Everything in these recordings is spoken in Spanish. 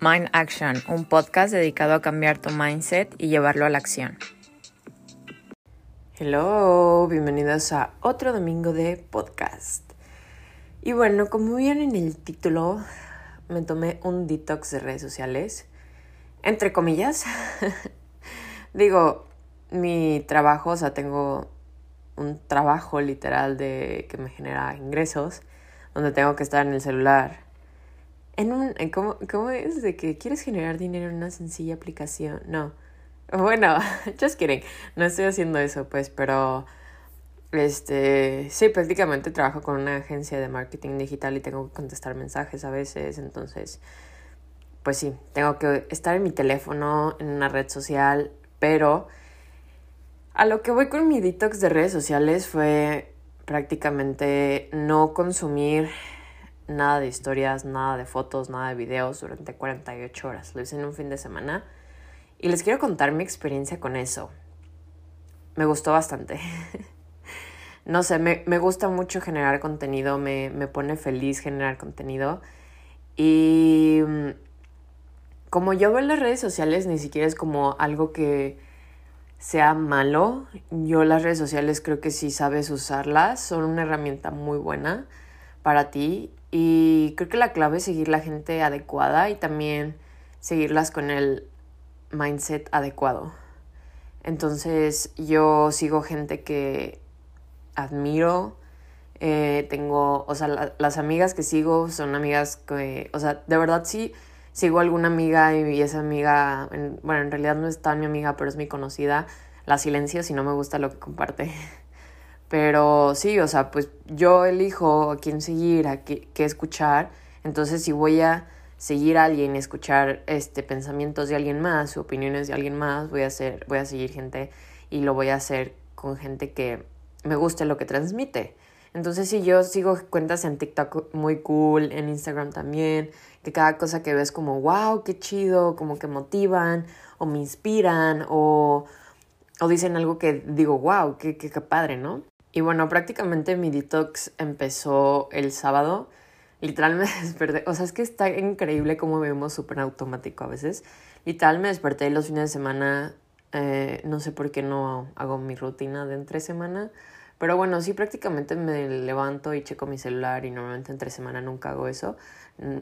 Mind Action, un podcast dedicado a cambiar tu mindset y llevarlo a la acción. Hello, bienvenidos a otro domingo de podcast. Y bueno, como vieron en el título, me tomé un detox de redes sociales, entre comillas. Digo, mi trabajo, o sea, tengo un trabajo literal de que me genera ingresos, donde tengo que estar en el celular en un, ¿cómo, ¿Cómo es de que quieres generar dinero en una sencilla aplicación? No. Bueno, just kidding. No estoy haciendo eso, pues, pero. Este. Sí, prácticamente trabajo con una agencia de marketing digital y tengo que contestar mensajes a veces. Entonces. Pues sí, tengo que estar en mi teléfono, en una red social, pero. A lo que voy con mi detox de redes sociales fue prácticamente no consumir nada de historias, nada de fotos, nada de videos durante 48 horas. Lo hice en un fin de semana y les quiero contar mi experiencia con eso. Me gustó bastante. no sé, me, me, gusta mucho generar contenido, me, me pone feliz generar contenido. Y mm, como yo veo en las redes sociales, ni siquiera es como algo que sea malo. Yo las redes sociales creo que si sabes usarlas, son una herramienta muy buena para ti y creo que la clave es seguir la gente adecuada y también seguirlas con el mindset adecuado. Entonces yo sigo gente que admiro. Eh, tengo, o sea, las amigas que sigo son amigas que, o sea, de verdad sí sigo alguna amiga y esa amiga, bueno, en realidad no es tan mi amiga, pero es mi conocida. La silencio si no me gusta lo que comparte. Pero sí, o sea, pues yo elijo a quién seguir, a qué, escuchar. Entonces, si voy a seguir a alguien, escuchar este pensamientos de alguien más, opiniones de alguien más, voy a hacer, voy a seguir gente y lo voy a hacer con gente que me guste lo que transmite. Entonces, si yo sigo cuentas en TikTok muy cool, en Instagram también, que cada cosa que veo es como, wow, qué chido, como que motivan o me inspiran o, o dicen algo que digo, wow, qué, qué, qué padre, ¿no? Y bueno, prácticamente mi detox empezó el sábado. Literal me desperté, o sea, es que está increíble cómo vemos súper automático a veces. Literal me desperté los fines de semana, eh, no sé por qué no hago mi rutina de entre semana, pero bueno, sí prácticamente me levanto y checo mi celular y normalmente entre semana nunca hago eso.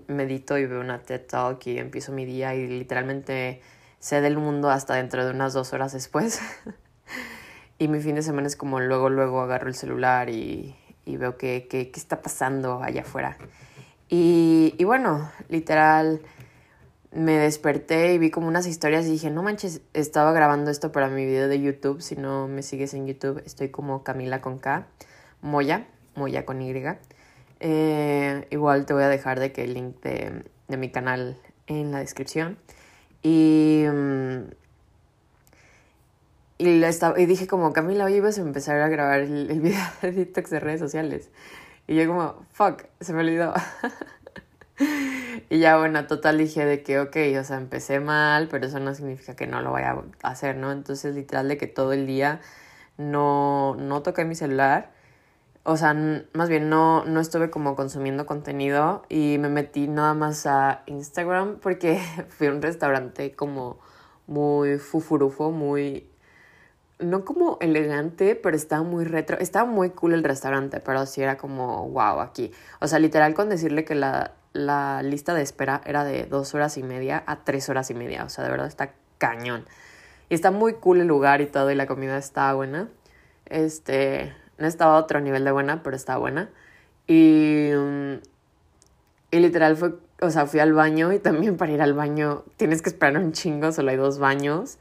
Medito y veo una TED Talk y empiezo mi día y literalmente sé del mundo hasta dentro de unas dos horas después. Y mi fin de semana es como luego, luego agarro el celular y, y veo qué, qué, qué, está pasando allá afuera. Y, y bueno, literal, me desperté y vi como unas historias y dije, no manches, estaba grabando esto para mi video de YouTube. Si no me sigues en YouTube, estoy como Camila con K, Moya, Moya con Y. Eh, igual te voy a dejar de que el link de, de mi canal en la descripción. Y... Y, estaba, y dije como, Camila, hoy ibas a empezar a grabar el, el video de TikToks de redes sociales. Y yo como, fuck, se me olvidó. y ya bueno, total dije de que, ok, o sea, empecé mal, pero eso no significa que no lo vaya a hacer, ¿no? Entonces literal de que todo el día no, no toqué mi celular. O sea, más bien no, no estuve como consumiendo contenido y me metí nada más a Instagram porque fui a un restaurante como muy fufurufo, muy no como elegante, pero estaba muy retro. Estaba muy cool el restaurante, pero sí era como, wow, aquí. O sea, literal con decirle que la, la lista de espera era de dos horas y media a tres horas y media. O sea, de verdad está cañón. Y está muy cool el lugar y todo, y la comida está buena. Este, no estaba otro nivel de buena, pero está buena. Y, mm, y literal fue, o sea, fui al baño y también para ir al baño tienes que esperar un chingo, solo hay dos baños.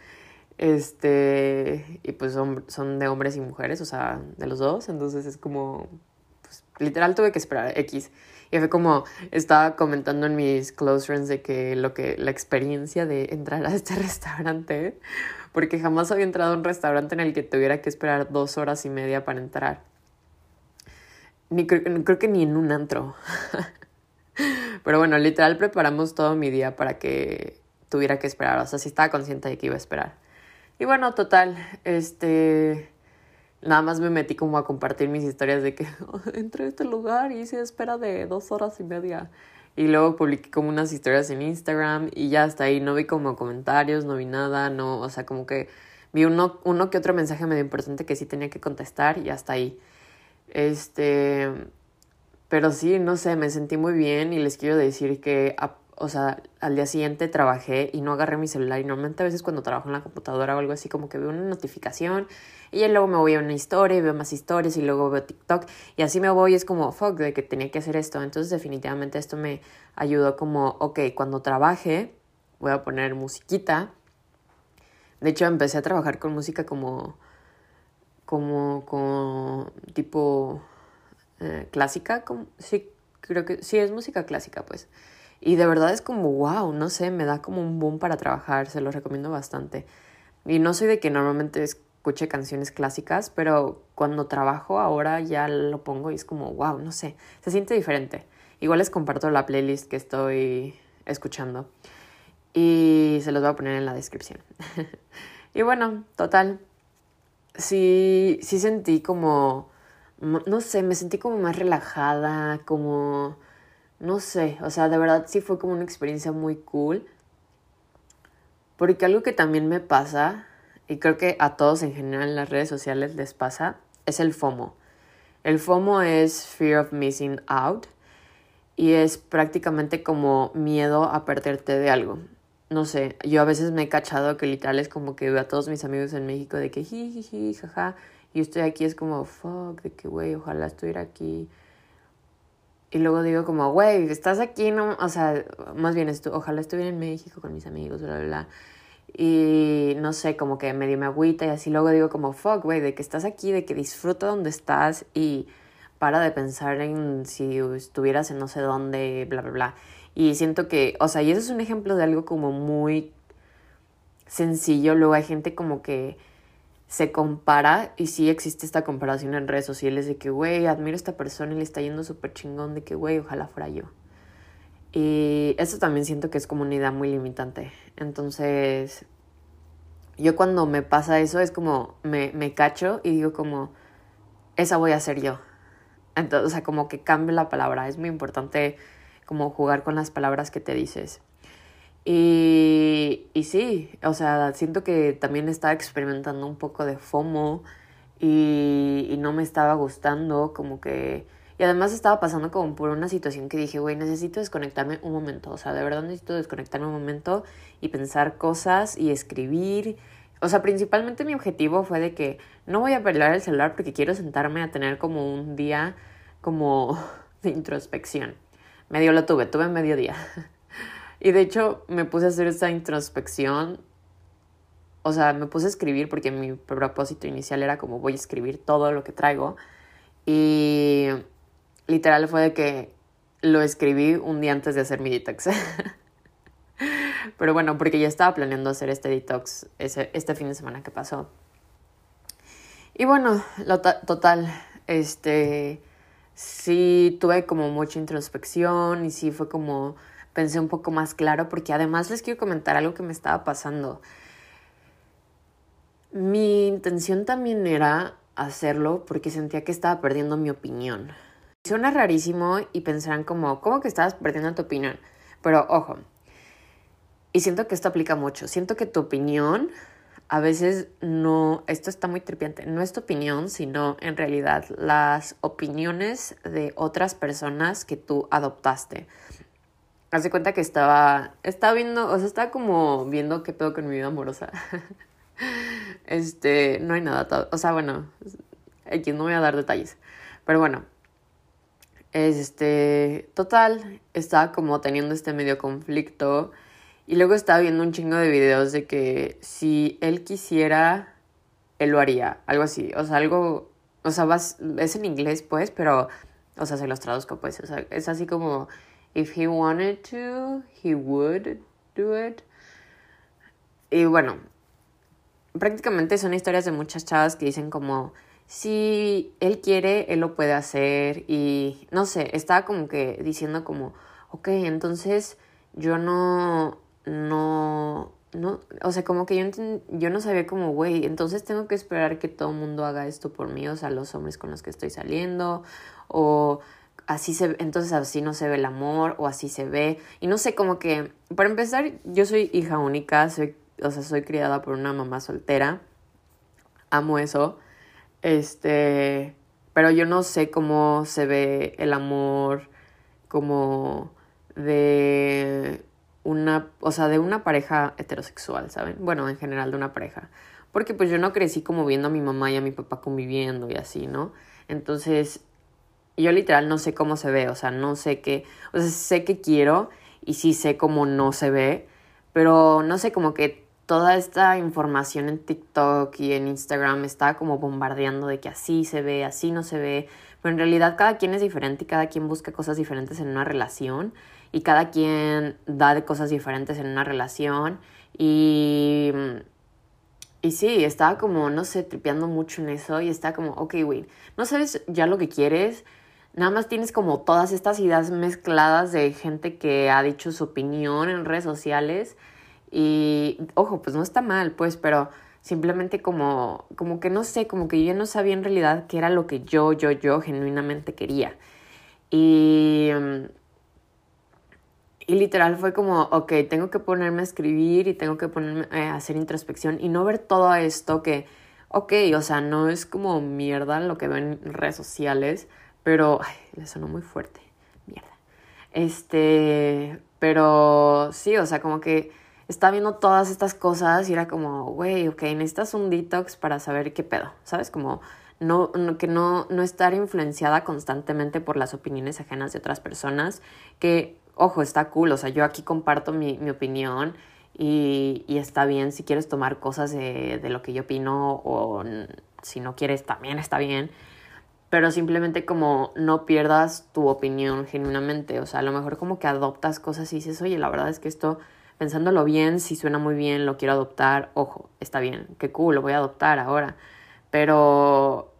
Este, y pues son, son de hombres y mujeres, o sea, de los dos, entonces es como, pues literal tuve que esperar X. Y fue como, estaba comentando en mis close friends de que lo que, la experiencia de entrar a este restaurante, porque jamás había entrado a un restaurante en el que tuviera que esperar dos horas y media para entrar. Ni creo que ni en un antro. Pero bueno, literal preparamos todo mi día para que tuviera que esperar. O sea, sí estaba consciente de que iba a esperar. Y bueno, total, este, nada más me metí como a compartir mis historias de que entré a este lugar y hice espera de dos horas y media. Y luego publiqué como unas historias en Instagram y ya hasta ahí no vi como comentarios, no vi nada, no, o sea, como que vi uno, uno que otro mensaje medio importante que sí tenía que contestar y hasta ahí. Este, pero sí, no sé, me sentí muy bien y les quiero decir que, o sea, al día siguiente trabajé y no agarré mi celular. Y normalmente a veces cuando trabajo en la computadora o algo así, como que veo una notificación y luego me voy a una historia y veo más historias y luego veo TikTok y así me voy. Es como, fuck, de que tenía que hacer esto. Entonces, definitivamente esto me ayudó como, ok, cuando trabaje, voy a poner musiquita. De hecho, empecé a trabajar con música como, como, como tipo eh, clásica. Como, sí, creo que sí, es música clásica, pues. Y de verdad es como, wow, no sé, me da como un boom para trabajar, se lo recomiendo bastante. Y no soy de que normalmente escuche canciones clásicas, pero cuando trabajo ahora ya lo pongo y es como, wow, no sé, se siente diferente. Igual les comparto la playlist que estoy escuchando y se los voy a poner en la descripción. y bueno, total, sí, sí sentí como, no sé, me sentí como más relajada, como, no sé, o sea, de verdad sí fue como una experiencia muy cool. Porque algo que también me pasa y creo que a todos en general en las redes sociales les pasa, es el FOMO. El FOMO es Fear of Missing Out y es prácticamente como miedo a perderte de algo. No sé, yo a veces me he cachado que literal es como que veo a todos mis amigos en México de que jiji, jaja, y estoy aquí, es como fuck, de que güey, ojalá estuviera aquí. Y luego digo como, güey, estás aquí, no, o sea, más bien esto, ojalá estuviera en México con mis amigos, bla, bla, bla. Y no sé, como que medio me agüita y así luego digo como, fuck, güey, de que estás aquí, de que disfruta donde estás y para de pensar en si estuvieras en no sé dónde, bla, bla, bla. Y siento que, o sea, y eso es un ejemplo de algo como muy sencillo. Luego hay gente como que se compara y sí existe esta comparación en redes sociales de que, güey, admiro a esta persona y le está yendo súper chingón, de que, güey, ojalá fuera yo. Y eso también siento que es como una idea muy limitante. Entonces, yo cuando me pasa eso es como me, me cacho y digo como, esa voy a ser yo. Entonces, o sea, como que cambie la palabra. Es muy importante como jugar con las palabras que te dices. Y, y sí, o sea, siento que también estaba experimentando un poco de FOMO y, y no me estaba gustando, como que y además estaba pasando como por una situación que dije, güey, necesito desconectarme un momento. O sea, de verdad necesito desconectarme un momento y pensar cosas y escribir. O sea, principalmente mi objetivo fue de que no voy a perder el celular porque quiero sentarme a tener como un día como de introspección. Medio lo tuve, tuve medio día. Y de hecho me puse a hacer esa introspección. O sea, me puse a escribir porque mi propósito inicial era como voy a escribir todo lo que traigo. Y literal fue de que lo escribí un día antes de hacer mi detox. Pero bueno, porque ya estaba planeando hacer este detox ese, este fin de semana que pasó. Y bueno, lo total, este, sí tuve como mucha introspección y sí fue como, pensé un poco más claro, porque además les quiero comentar algo que me estaba pasando. Mi intención también era hacerlo porque sentía que estaba perdiendo mi opinión. Suena rarísimo y pensarán como, ¿cómo que estabas perdiendo tu opinión? Pero ojo, y siento que esto aplica mucho, siento que tu opinión a veces no, esto está muy tripiante, no es tu opinión, sino en realidad las opiniones de otras personas que tú adoptaste. Hace cuenta que estaba, estaba viendo, o sea, estaba como viendo qué pedo con mi vida amorosa. este, no hay nada, o sea, bueno, aquí no voy a dar detalles, pero bueno, este, total, estaba como teniendo este medio conflicto y luego estaba viendo un chingo de videos de que si él quisiera, él lo haría, algo así, o sea, algo, o sea, es en inglés pues, pero, o sea, se los traduzco pues, o sea, es así como, if he wanted to, he would do it. Y bueno, prácticamente son historias de muchas chavas que dicen como, si él quiere, él lo puede hacer y no sé, estaba como que diciendo como, ok, entonces yo no, no, no, o sea, como que yo, yo no sabía como, güey, entonces tengo que esperar que todo el mundo haga esto por mí, o sea, los hombres con los que estoy saliendo, o, así se entonces así no se ve el amor o así se ve. Y no sé como que para empezar yo soy hija única soy o sea soy criada por una mamá soltera. Amo eso. Este pero yo no sé cómo se ve el amor como de una o sea de una pareja heterosexual saben bueno en general de una pareja. Porque pues yo no crecí como viendo a mi mamá y a mi papá conviviendo y así no entonces yo literal no sé cómo se ve, o sea, no sé qué, o sea, sé que quiero y sí sé cómo no se ve, pero no sé, como que toda esta información en TikTok y en Instagram está como bombardeando de que así se ve, así no se ve, pero en realidad cada quien es diferente y cada quien busca cosas diferentes en una relación y cada quien da de cosas diferentes en una relación y... Y sí, estaba como, no sé, tripeando mucho en eso y estaba como, ok, güey, no sabes ya lo que quieres, nada más tienes como todas estas ideas mezcladas de gente que ha dicho su opinión en redes sociales y ojo, pues no está mal, pues, pero simplemente como como que no sé, como que yo no sabía en realidad qué era lo que yo yo yo genuinamente quería. Y y literal fue como, ok, tengo que ponerme a escribir y tengo que ponerme a hacer introspección y no ver todo esto que, ok, o sea, no es como mierda lo que ven en redes sociales, pero, le sonó muy fuerte. Mierda. Este, pero sí, o sea, como que estaba viendo todas estas cosas y era como, güey, ok, necesitas un detox para saber qué pedo, ¿sabes? Como no, que no, no estar influenciada constantemente por las opiniones ajenas de otras personas, que, ojo, está cool, o sea, yo aquí comparto mi, mi opinión y, y, está bien si quieres tomar cosas de, de lo que yo opino o si no quieres también está bien, pero simplemente como no pierdas tu opinión genuinamente, o sea, a lo mejor como que adoptas cosas y dices, oye, la verdad es que esto, pensándolo bien, si suena muy bien, lo quiero adoptar, ojo, está bien, qué cool, lo voy a adoptar ahora, pero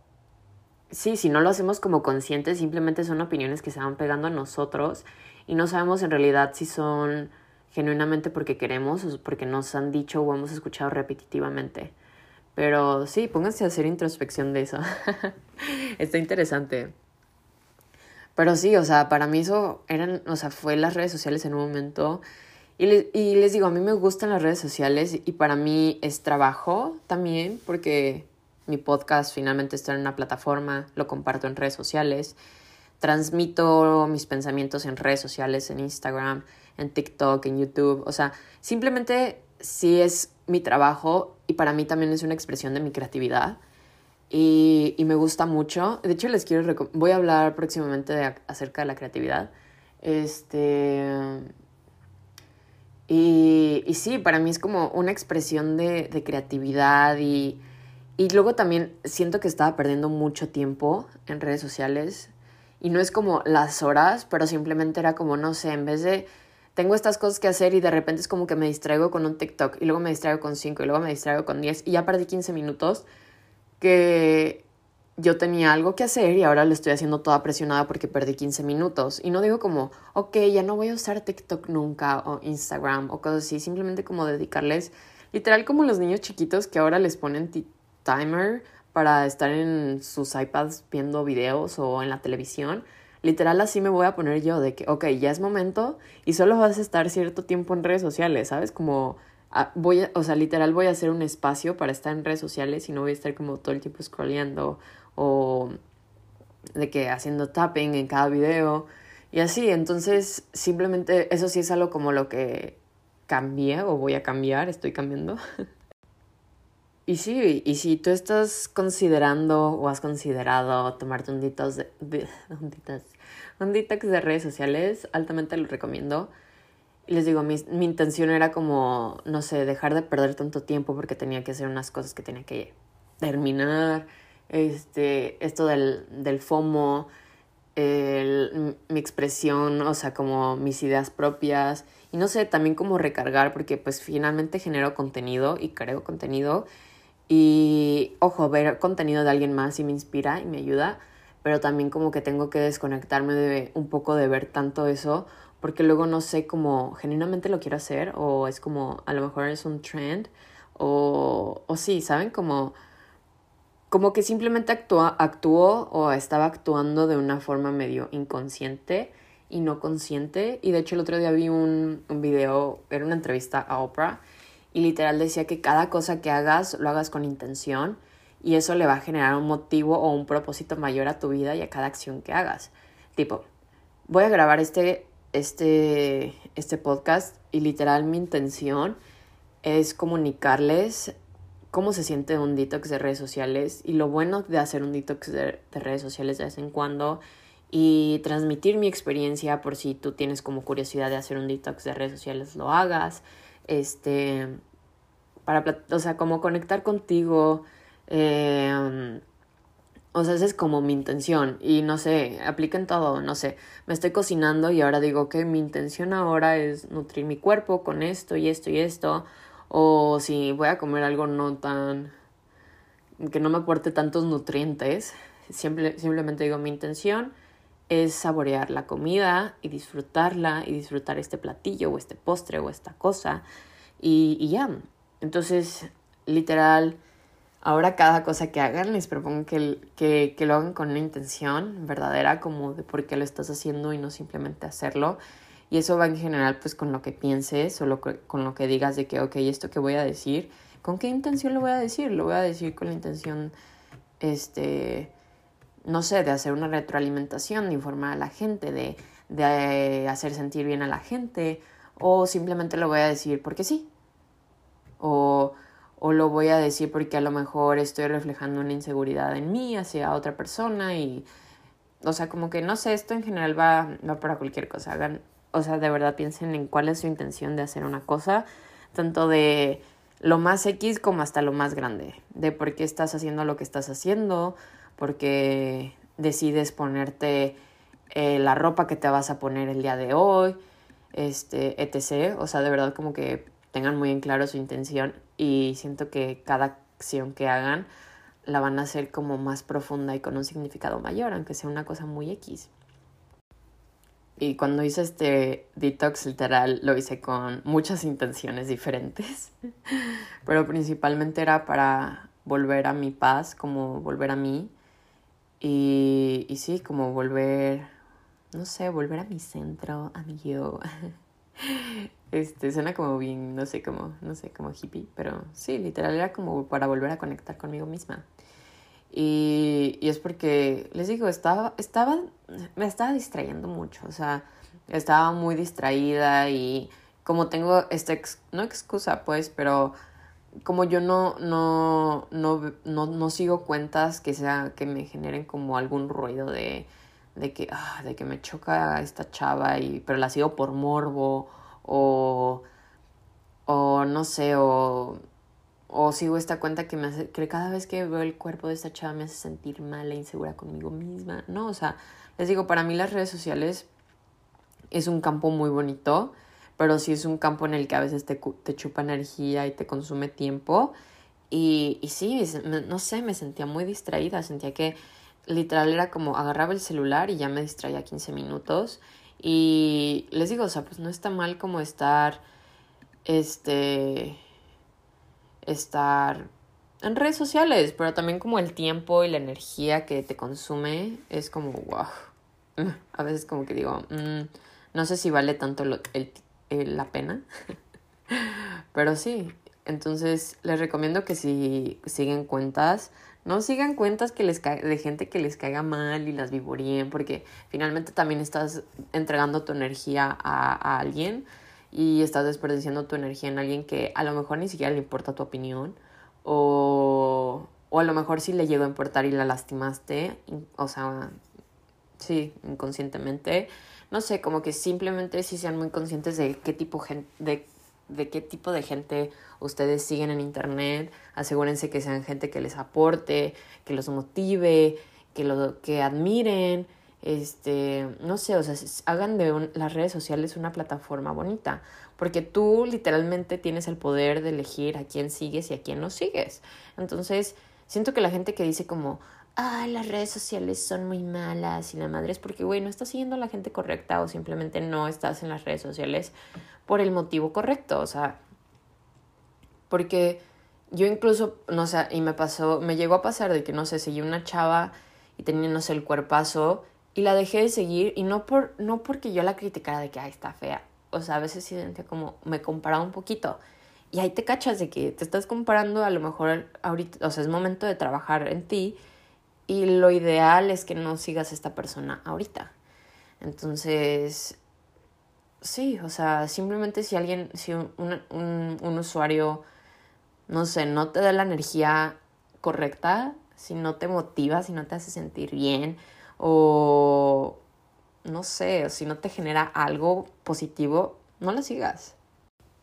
sí, si no lo hacemos como conscientes, simplemente son opiniones que se van pegando a nosotros y no sabemos en realidad si son genuinamente porque queremos o porque nos han dicho o hemos escuchado repetitivamente. Pero sí, pónganse a hacer introspección de eso. Está interesante. Pero sí, o sea, para mí eso eran, o sea, fue las redes sociales en un momento. Y, y les digo, a mí me gustan las redes sociales y para mí es trabajo también, porque mi podcast finalmente está en una plataforma, lo comparto en redes sociales, transmito mis pensamientos en redes sociales, en Instagram, en TikTok, en YouTube. O sea, simplemente sí es mi trabajo y para mí también es una expresión de mi creatividad y, y me gusta mucho. De hecho, les quiero voy a hablar próximamente de, acerca de la creatividad. Este y, y, sí, para mí es como una expresión de, de creatividad y, y luego también siento que estaba perdiendo mucho tiempo en redes sociales y no es como las horas, pero simplemente era como, no sé, en vez de tengo estas cosas que hacer y de repente es como que me distraigo con un TikTok y luego me distraigo con 5 y luego me distraigo con 10 y ya perdí 15 minutos que yo tenía algo que hacer y ahora lo estoy haciendo toda presionada porque perdí 15 minutos. Y no digo como, ok, ya no voy a usar TikTok nunca o Instagram o cosas así, simplemente como dedicarles, literal como los niños chiquitos que ahora les ponen timer para estar en sus iPads viendo videos o en la televisión literal así me voy a poner yo de que, ok, ya es momento y solo vas a estar cierto tiempo en redes sociales, ¿sabes? Como ah, voy o sea, literal voy a hacer un espacio para estar en redes sociales y no voy a estar como todo el tiempo scrolleando o de que haciendo tapping en cada video y así, entonces simplemente eso sí es algo como lo que cambié o voy a cambiar, estoy cambiando. Y sí, y si tú estás considerando o has considerado tomarte un, detox, de redes sociales, altamente lo recomiendo. Y les digo, mi, mi intención era como, no sé, dejar de perder tanto tiempo porque tenía que hacer unas cosas que tenía que terminar. Este, esto del, del FOMO, el, mi expresión, o sea, como mis ideas propias. Y no sé, también como recargar, porque pues finalmente genero contenido y creo contenido y ojo, ver contenido de alguien más y me inspira y me ayuda, pero también como que tengo que desconectarme de un poco de ver tanto eso, porque luego no sé cómo genuinamente lo quiero hacer o es como a lo mejor es un trend o, o sí, ¿saben? Como, como que simplemente actúa, actuó o estaba actuando de una forma medio inconsciente y no consciente. Y de hecho el otro día vi un, un video, era una entrevista a Oprah, y literal decía que cada cosa que hagas lo hagas con intención y eso le va a generar un motivo o un propósito mayor a tu vida y a cada acción que hagas. Tipo, voy a grabar este, este, este podcast y literal mi intención es comunicarles cómo se siente un detox de redes sociales y lo bueno de hacer un detox de, de, redes sociales de vez en cuando y transmitir mi experiencia por si tú tienes como curiosidad de hacer un detox de redes sociales lo hagas este para o sea como conectar contigo eh, o sea, esa es como mi intención. Y no sé, apliquen todo, no sé. Me estoy cocinando y ahora digo que mi intención ahora es nutrir mi cuerpo con esto y esto y esto. O si voy a comer algo no tan. que no me aporte tantos nutrientes. Simplemente digo mi intención es saborear la comida y disfrutarla y disfrutar este platillo o este postre o esta cosa. Y, y ya. Entonces, literal Ahora cada cosa que hagan les propongo que, que, lo hagan con una intención verdadera, como de por qué lo estás haciendo y no simplemente hacerlo. Y eso va en general pues con lo que pienses o lo con lo que digas de que, ok, esto que voy a decir, ¿con qué intención lo voy a decir? Lo voy a decir con la intención, este, no sé, de hacer una retroalimentación, de informar a la gente, de, de hacer sentir bien a la gente, o simplemente lo voy a decir porque sí. O o lo voy a decir porque a lo mejor estoy reflejando una inseguridad en mí hacia otra persona y, o sea, como que no sé, esto en general va, va para cualquier cosa. Hagan, o sea, de verdad piensen en cuál es su intención de hacer una cosa, tanto de lo más X como hasta lo más grande, de por qué estás haciendo lo que estás haciendo, porque decides ponerte eh, la ropa que te vas a poner el día de hoy, este, etc. O sea, de verdad como que tengan muy en claro su intención y siento que cada acción que hagan la van a hacer como más profunda y con un significado mayor, aunque sea una cosa muy X. Y cuando hice este detox literal lo hice con muchas intenciones diferentes, pero principalmente era para volver a mi paz, como volver a mí y, y sí, como volver, no sé, volver a mi centro, a mi yo. Este, suena como bien, no sé, como, no sé, como hippie, pero sí, literal era como para volver a conectar conmigo misma. Y, y es porque, les digo, estaba, estaba, me estaba distrayendo mucho, o sea, estaba muy distraída y como tengo esta, ex, no excusa pues, pero como yo no, no, no, no, no sigo cuentas que sea, que me generen como algún ruido de, de que, ah, de que me choca esta chava y, pero la sigo por morbo o, o no sé, o, o sigo esta cuenta que me hace, que cada vez que veo el cuerpo de esta chava me hace sentir mal e insegura conmigo misma, ¿no? O sea, les digo, para mí las redes sociales es un campo muy bonito, pero sí es un campo en el que a veces te, te chupa energía y te consume tiempo. Y, y sí, no sé, me sentía muy distraída, sentía que literal era como agarraba el celular y ya me distraía 15 minutos y les digo, o sea, pues no está mal como estar, este, estar en redes sociales, pero también como el tiempo y la energía que te consume es como, wow. A veces como que digo, mm, no sé si vale tanto el, la pena, pero sí. Entonces les recomiendo que si siguen cuentas, no sigan cuentas que les de gente que les caiga mal y las vivorien, porque finalmente también estás entregando tu energía a, a, alguien y estás desperdiciando tu energía en alguien que a lo mejor ni siquiera le importa tu opinión o, o a lo mejor sí le llegó a importar y la lastimaste, o sea, sí, inconscientemente. No sé, como que simplemente sí sean muy conscientes de qué tipo de de qué tipo de gente ustedes siguen en internet. Asegúrense que sean gente que les aporte, que los motive, que lo que admiren. Este, no sé, o sea, hagan de las redes sociales una plataforma bonita, porque tú literalmente tienes el poder de elegir a quién sigues y a quién no sigues. Entonces, siento que la gente que dice como, ah, las redes sociales son muy malas y la madre es porque, güey, no estás siguiendo a la gente correcta o simplemente no estás en las redes sociales por el motivo correcto, o sea, porque yo incluso, no sé, y me pasó, me llegó a pasar de que, no sé, seguí una chava y tenía, no sé, el cuerpazo y la dejé de seguir y no, por, no porque yo la criticara de que, ay, está fea. O sea, a veces sí como, me comparaba un poquito. Y ahí te cachas de que te estás comparando, a lo mejor ahorita, o sea, es momento de trabajar en ti y lo ideal es que no sigas a esta persona ahorita. Entonces, sí, o sea, simplemente si alguien, si un, un, un usuario, no sé, no te da la energía correcta, si no te motiva, si no te hace sentir bien, o no sé, si no te genera algo positivo, no lo sigas.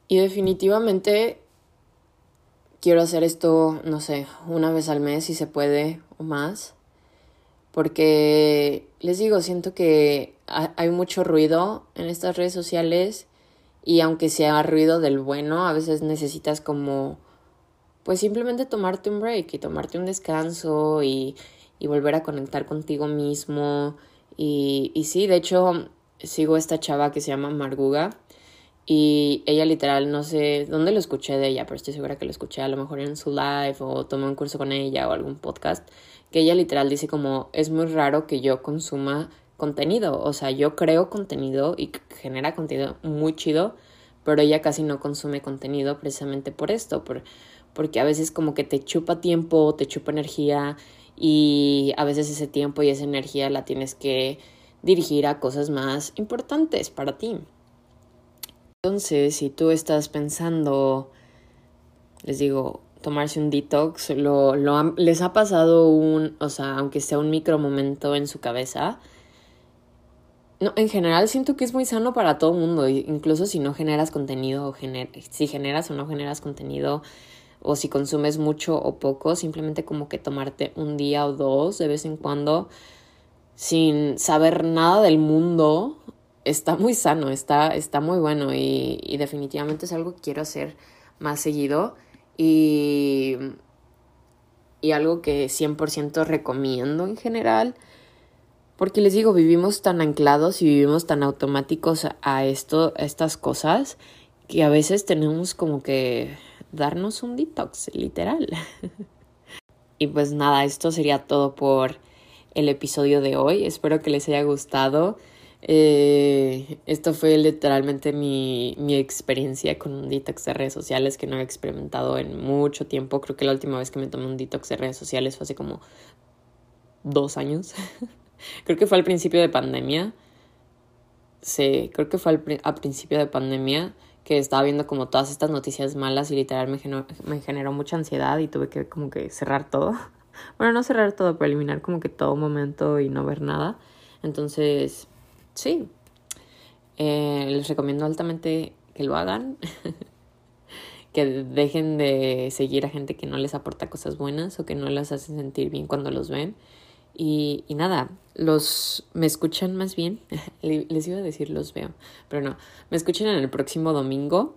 Y definitivamente quiero hacer esto, no sé, una vez al mes si se puede o más. Porque les digo, siento que hay mucho ruido en estas redes sociales y aunque sea ruido del bueno, a veces necesitas como pues simplemente tomarte un break y tomarte un descanso y y volver a conectar contigo mismo. Y, y sí, de hecho, sigo esta chava que se llama Marguga. Y ella literal, no sé dónde lo escuché de ella, pero estoy segura que lo escuché a lo mejor en su live o tomé un curso con ella o algún podcast, que ella literal dice como es muy raro que yo consuma contenido, o sea, yo creo contenido y genera contenido muy chido, pero ella casi no consume contenido precisamente por esto, por, porque a veces como que te chupa tiempo, te chupa energía y a veces ese tiempo y esa energía la tienes que dirigir a cosas más importantes para ti. Entonces, si tú estás pensando, les digo, tomarse un detox, lo, les ha pasado un, o sea, aunque sea un micro momento en su cabeza, no, en general siento que es muy sano para todo el mundo, incluso si no generas contenido, si generas o no generas contenido, o si consumes mucho o poco, simplemente como que tomarte un día o dos de vez en cuando sin saber nada del mundo, está muy sano, está, está muy bueno y, definitivamente es algo que quiero hacer más seguido y, y algo que 100% recomiendo en general. Porque les digo, vivimos tan anclados y vivimos tan automáticos a esto, a estas cosas, que a veces tenemos como que darnos un detox, literal. y pues nada, esto sería todo por el episodio de hoy. Espero que les haya gustado. Eh, esto fue literalmente mi, mi experiencia con un detox de redes sociales que no he experimentado en mucho tiempo. Creo que la última vez que me tomé un detox de redes sociales fue hace como dos años. creo que fue al principio de pandemia. Sí, creo que fue al, al principio de pandemia que estaba viendo como todas estas noticias malas y literal me generó, me generó mucha ansiedad y tuve que como que cerrar todo. Bueno, no cerrar todo, pero eliminar como que todo momento y no ver nada. Entonces, sí, eh, les recomiendo altamente que lo hagan. que dejen de seguir a gente que no les aporta cosas buenas o que no las hace sentir bien cuando los ven. Y, y nada, los me escuchan más bien. Les iba a decir los veo, pero no. Me escuchan en el próximo domingo.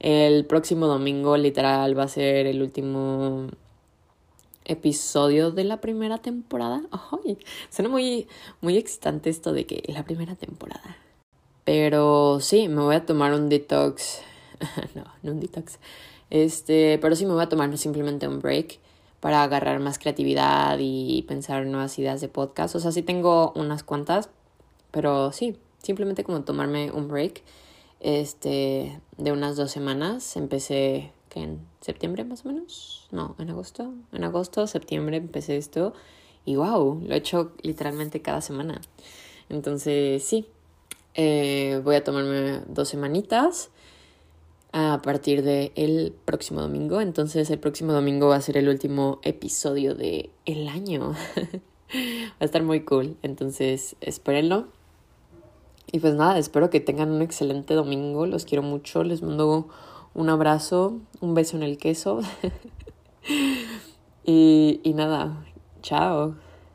El próximo domingo, literal, va a ser el último episodio de la primera temporada. Ay, suena muy, muy excitante esto de que la primera temporada. Pero sí, me voy a tomar un detox. no, no un detox. Este, pero sí me voy a tomar simplemente un break para agarrar más creatividad y pensar nuevas ideas de podcast. O sea, sí tengo unas cuantas, pero sí, simplemente como tomarme un break este, de unas dos semanas. Empecé que en septiembre más o menos, no, en agosto, en agosto, septiembre empecé esto y wow, lo he hecho literalmente cada semana. Entonces sí, eh, voy a tomarme dos semanitas a partir del el próximo domingo. Entonces el próximo domingo va a ser el último episodio de el año. va a estar muy cool. Entonces espérenlo. Y pues nada, espero que tengan un excelente domingo. Los quiero mucho. Les mando un abrazo, un beso en el queso. y, y nada, chao.